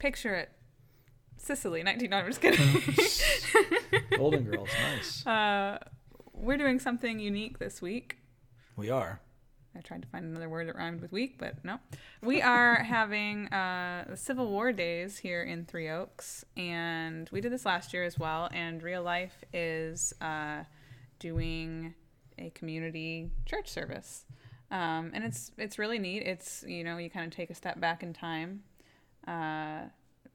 Picture it. Sicily, 19. No, I'm just kidding. Golden Girls, nice. uh, we're doing something unique this week. we are. I tried to find another word that rhymed with week, but no. We are having uh, the Civil War days here in Three Oaks, and we did this last year as well. And Real Life is uh, doing a community church service, um, and it's it's really neat. It's you know you kind of take a step back in time. Uh,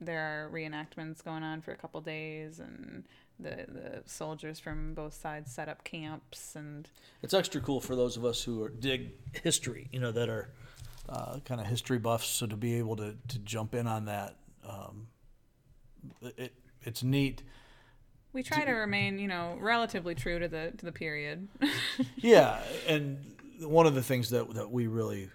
there are reenactments going on for a couple days, and the the soldiers from both sides set up camps and It's extra cool for those of us who are, dig history, you know, that are uh, kind of history buffs. So to be able to, to jump in on that, um, it, it's neat. We try to remain, you know, relatively true to the to the period. Yeah, and one of the things that that we really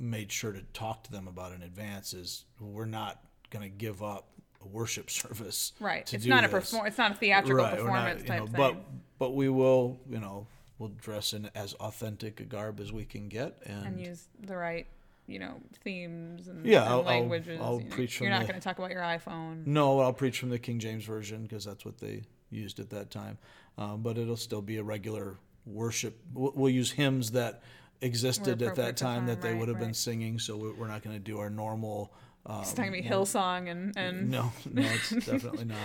made sure to talk to them about in advance is we're not going to give up a worship service. right. It's not a this. perform. It's not a theatrical Right, we're not, performance type know, thing. But but we will, you know, we'll dress in as authentic a garb as we can get, and, and use the right, you know, themes and, Yeah, and I'll- I'll- languages. I'll you know, preach. You're not the- going to talk about your iPhone. no, I'll preach from the King James version because that's what they used at that time. Um, but it'll still be a regular worship. We'll, we'll use hymns that existed at that to time that they right, would have been singing. So we- we're not going to do our normal. Um, It's talking about you know, Hillsong and and No, no, it's definitely not.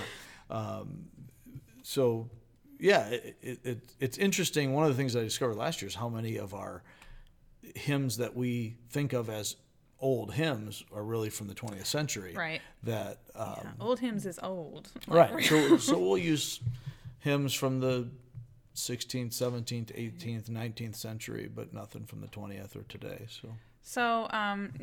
Um, so, yeah, it, it, it, it's interesting. One of the things I discovered last year is how many of our hymns that we think of as old hymns are really from the 20th century. Right. That um, Yeah, old hymns is old. Right. So, so we'll use hymns from the 16th, 17th, 18th, 19th century, but nothing from the 20th or today. So. So, um,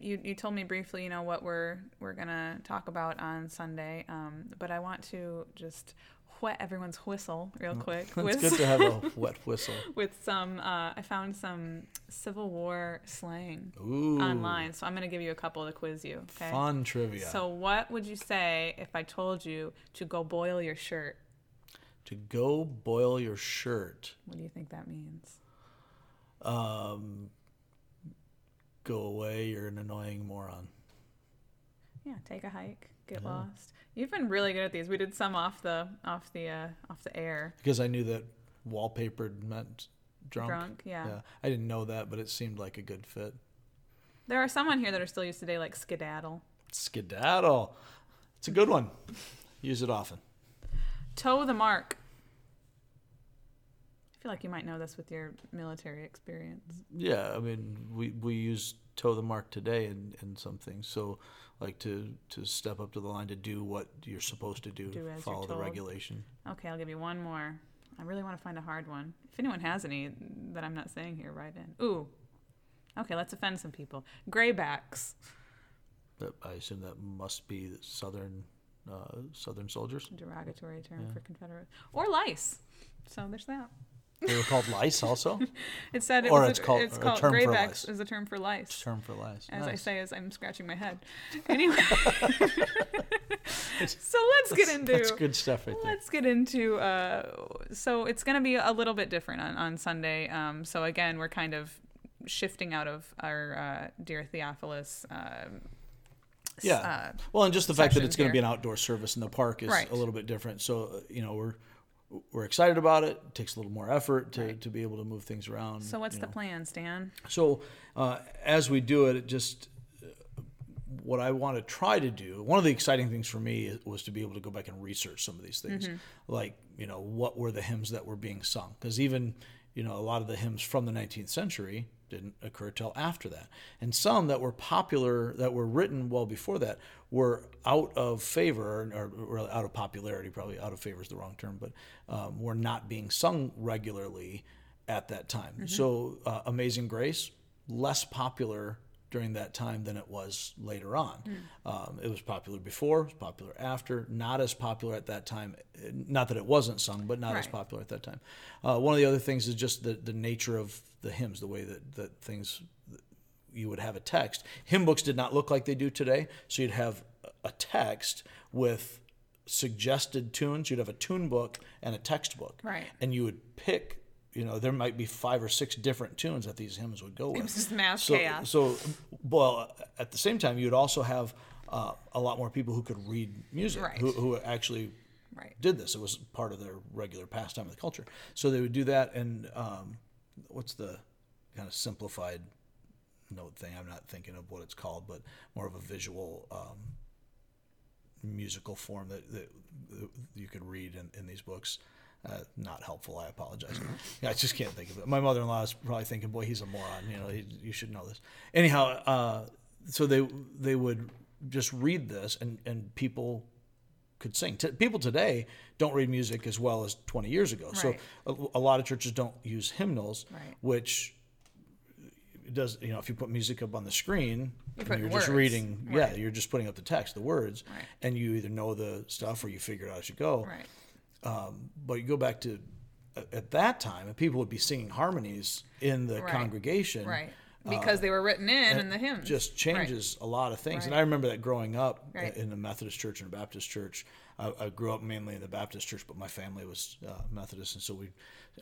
you you told me briefly, you know, what we're we're gonna talk about on Sunday, um, but I want to just wet everyone's whistle real quick It's with good to have a wet whistle. with some. Uh, I found some Civil War slang Ooh. online, so I'm gonna give you a couple to quiz you. Okay. Fun trivia. So, what would you say if I told you to go boil your shirt? To go boil your shirt. What do you think that means? Um, go away. You're an annoying moron. Yeah, take a hike, get lost. You've been really good at these. We did some off the off the uh, off the air. Because I knew that wallpapered meant drunk. Drunk, yeah. Yeah. I didn't know that, but it seemed like a good fit. There are some on here that are still used today, like skedaddle. Skedaddle. It's a good one. Use it often. Toe the mark. I feel like you might know this with your military experience. Yeah, I mean, we, we use toe the mark today in, in some things. So, like to to step up to the line to do what you're supposed to do, Do follow the regulation. Okay, I'll give you one more. I really want to find a hard one. If anyone has any that I'm not saying here, write in. Ooh. Okay, let's offend some people. Graybacks. That I assume that must be southern uh, southern soldiers. Derogatory term for Confederate. Or lice. So there's that. They were called lice also. It said it Or was it's a, called- it's called term graybacks is a term for lice. Term for lice. As I say, as I'm scratching my head. Anyway, so let's get into That's good stuff right there. let's get into. Uh, so it's going to be a little bit different on on Sunday. Um, so again, we're kind of shifting out of our uh, dear Theophilus. Um, s- Yeah. uh, Well, and just the fact that it's going to be an outdoor service in the park is Right. a little bit different. So, uh, you know, we're we're excited about it. It takes a little more effort to, to be able to move things around. so what's the know. plan, Stan? So, uh, as we do it, it just uh, what I want to try to do. One of the exciting things for me was to be able to go back and research some of these things, like you know what were the hymns that were being sung, because even you know a lot of the hymns from the 19th century didn't occur till after that, and some that were popular that were written well before that were out of favor or, or out of popularity. Probably out of favor is the wrong term, but um, were not being sung regularly at that time. So, uh, Amazing Grace, less popular during that time than it was later on. Um, it was popular before, it was popular after, not as popular at that time. Not that it wasn't sung, but not as popular at that time. Uh, one of the other things is just the, the nature of the hymns, the way that, that things you would have a text. Hymn books did not look like they do today. So you'd have a text with suggested tunes. You'd have a tune book and a textbook. Right. And you would pick, you know, there might be five or six different tunes that these hymns would go with. It was just mass so, chaos. So, well, at the same time, you'd also have uh, a lot more people who could read music, Right. who, who actually Right. did this. It was part of their regular pastime of the culture. So they would do that. And um, what's the kind of simplified note thing? I'm not thinking of what it's called, but more of a visual um, musical form that, that, that you could read in, in these books. Uh, not helpful. I apologize. I just can't think of it. My mother-in-law is probably thinking, "Boy, he's a moron." You know, he, you should know this. Anyhow, uh, so they they would just read this, and and people could sing. T- people today don't read music as well as 20 years ago. So a, a lot of churches don't use hymnals, Right. which does you know if you put music up on the screen you and you're words. just reading yeah you're just putting up the text the words Right. and you either know the stuff or you figure it out as you go Right. But you go back to at that time and people would be singing harmonies in the Right. congregation Right. Because they were written in in the hymns. Uh, just changes a lot of things. And I remember that growing up Right. in the Methodist church and a Baptist church. I, I grew up mainly in the Baptist church, but my family was uh, Methodist, and so we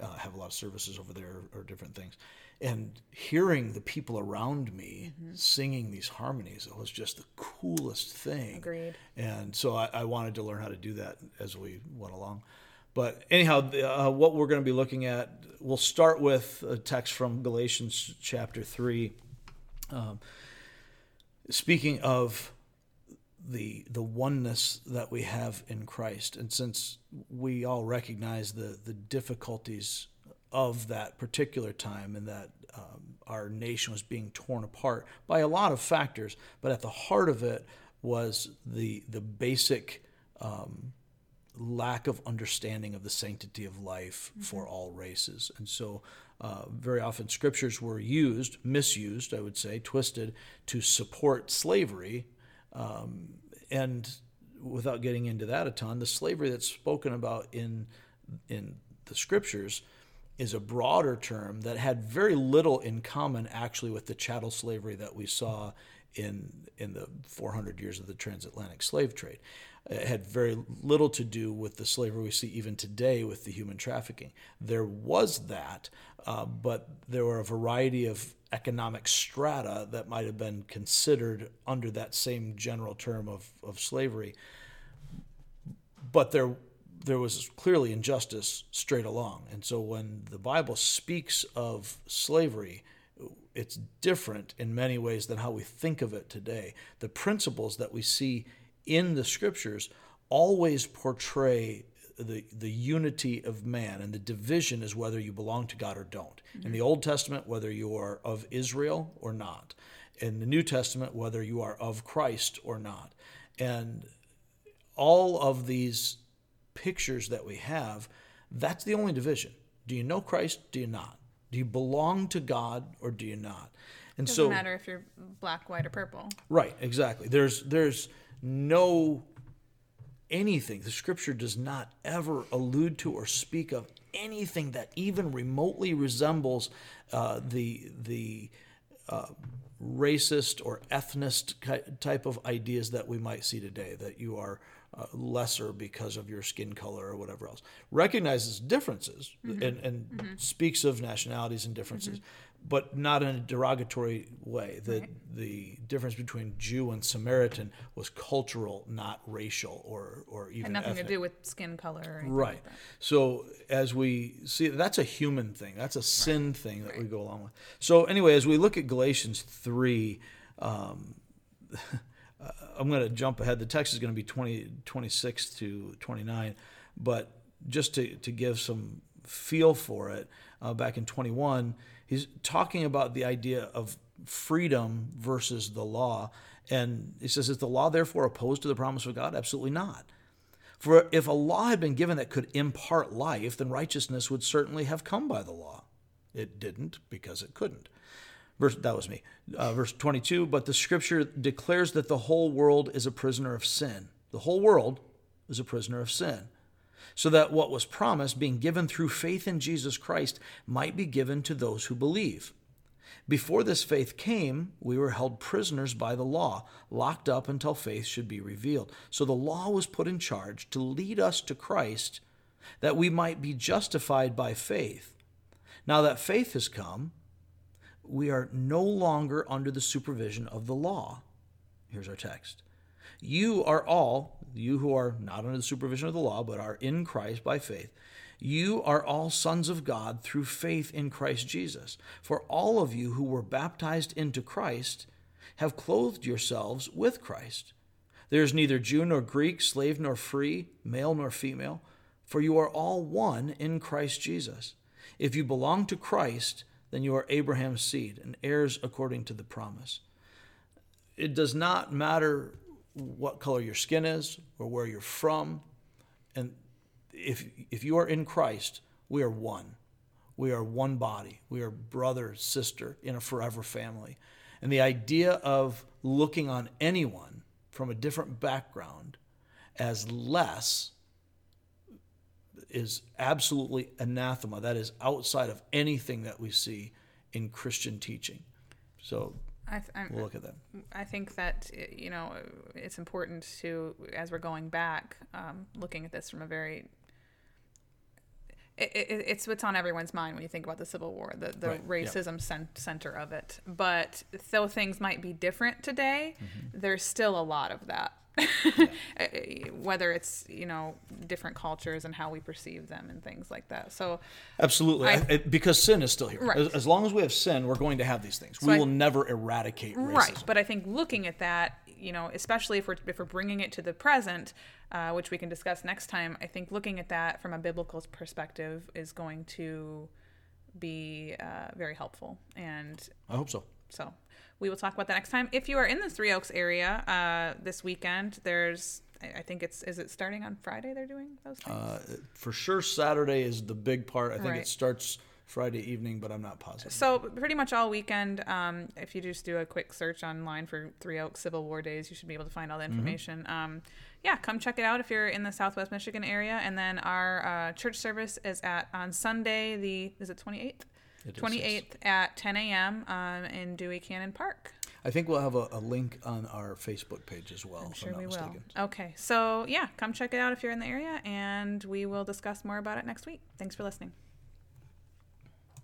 uh, have a lot of services over there or different things. And hearing the people around me. Singing these harmonies, it was just the coolest thing. Agreed. And so I, I wanted to learn how to do that as we went along. But anyhow, the, uh, what we're going to be looking at, we'll start with a text from Galatians chapter 3. Um, speaking of the the oneness that we have in Christ, and since we all recognize the the difficulties of that particular time and that um, our nation was being torn apart by a lot of factors, but at the heart of it was the the basic um, lack of understanding of the sanctity of life for all races. And so, uh, very often scriptures were used, misused, I would say, twisted to support slavery. Um, and without getting into that a ton, the slavery that's spoken about in in the scriptures is a broader term that had very little in common actually with the chattel slavery that we saw in in the 400 years of the transatlantic slave trade. It had very little to do with the slavery we see even today with the human trafficking. There was that, uh, but there were a variety of economic strata that might have been considered under that same general term of, of slavery. But there there was clearly injustice straight along. And so when the Bible speaks of slavery, it's different in many ways than how we think of it today. The principles that we see in the scriptures always portray the, the unity of man, and the division is whether you belong to God or don't. Mm-hmm. In the Old Testament, whether you are of Israel or not. In the New Testament, whether you are of Christ or not. And all of these pictures that we have, that's the only division. Do you know Christ? Do you not? Do you belong to God or do you not? And Doesn't so matter if you're black, white, or purple. Right, exactly. There's there's no anything. The scripture does not ever allude to or speak of anything that even remotely resembles uh, the the uh, racist or ethnist type of ideas that we might see today. That you are uh, lesser because of your skin color or whatever else. Recognizes differences and, and speaks of nationalities and differences, but not in a derogatory way. The the difference between Jew and Samaritan was cultural, not racial or or even Had nothing ethnic. to do with skin color or anything Right. like. So as we see, that's a human thing. That's a sin thing that we go along with. So anyway, as we look at Galatians three, um, I'm going to jump ahead. The text is going to be 20, 26 to 29, but just to, to give some feel for it, uh, back in 21, he's talking about the idea of freedom versus the law. And he says, Is the law therefore opposed to the promise of God? Absolutely not. For if a law had been given that could impart life, then righteousness would certainly have come by the law. It didn't because it couldn't. Verse, that was me. Uh, verse 22 But the scripture declares that the whole world is a prisoner of sin. The whole world is a prisoner of sin. So that what was promised, being given through faith in Jesus Christ, might be given to those who believe. Before this faith came, we were held prisoners by the law, locked up until faith should be revealed. So the law was put in charge to lead us to Christ, that we might be justified by faith. Now that faith has come, we are no longer under the supervision of the law. Here's our text. You are all, you who are not under the supervision of the law, but are in Christ by faith, you are all sons of God through faith in Christ Jesus. For all of you who were baptized into Christ have clothed yourselves with Christ. There is neither Jew nor Greek, slave nor free, male nor female, for you are all one in Christ Jesus. If you belong to Christ, then you are Abraham's seed and heirs according to the promise. It does not matter what color your skin is or where you're from. And if, if you are in Christ, we are one. We are one body. We are brother, sister in a forever family. And the idea of looking on anyone from a different background as less is absolutely anathema. That is outside of anything that we see in Christian teaching. So I th- we'll look at that. I think that you know it's important to, as we're going back, um, looking at this from a very it, it, it's what's on everyone's mind when you think about the Civil War, the, the right. racism yep. cent- center of it. But though things might be different today, mm-hmm. there's still a lot of that. Whether it's you know different cultures and how we perceive them and things like that. So absolutely, I, I, because sin is still here. Right. As, as, long as we have sin, we're going to have these things. So we I, will never eradicate racism. Right. But I think looking at that, you know, especially if we're if we're bringing it to the present, uh, which we can discuss next time. I think looking at that from a biblical perspective is going to be uh, very helpful. And I hope so. So we will talk about that next time. If you are in the Three Oaks area uh, this weekend, there's I think it's is it starting on Friday? They're doing those things. Uh, for sure, Saturday is the big part. I think right. it starts Friday evening, but I'm not positive. So pretty much all weekend, um, if you just do a quick search online for Three Oaks Civil War Days, you should be able to find all the mm-hmm. information. Mm-hmm. Um, yeah, come check it out if you're in the Southwest Michigan area. And then our uh, church service is at on Sunday the is it 28th? 28th at 10 a.m. Um, in Dewey Cannon Park. I think we'll have a, a, link on our Facebook page as well. I'm sure I'm we mistaken. will. Okay, so yeah, come check it out if you're in the area, and we will discuss more about it next week. Thanks for listening.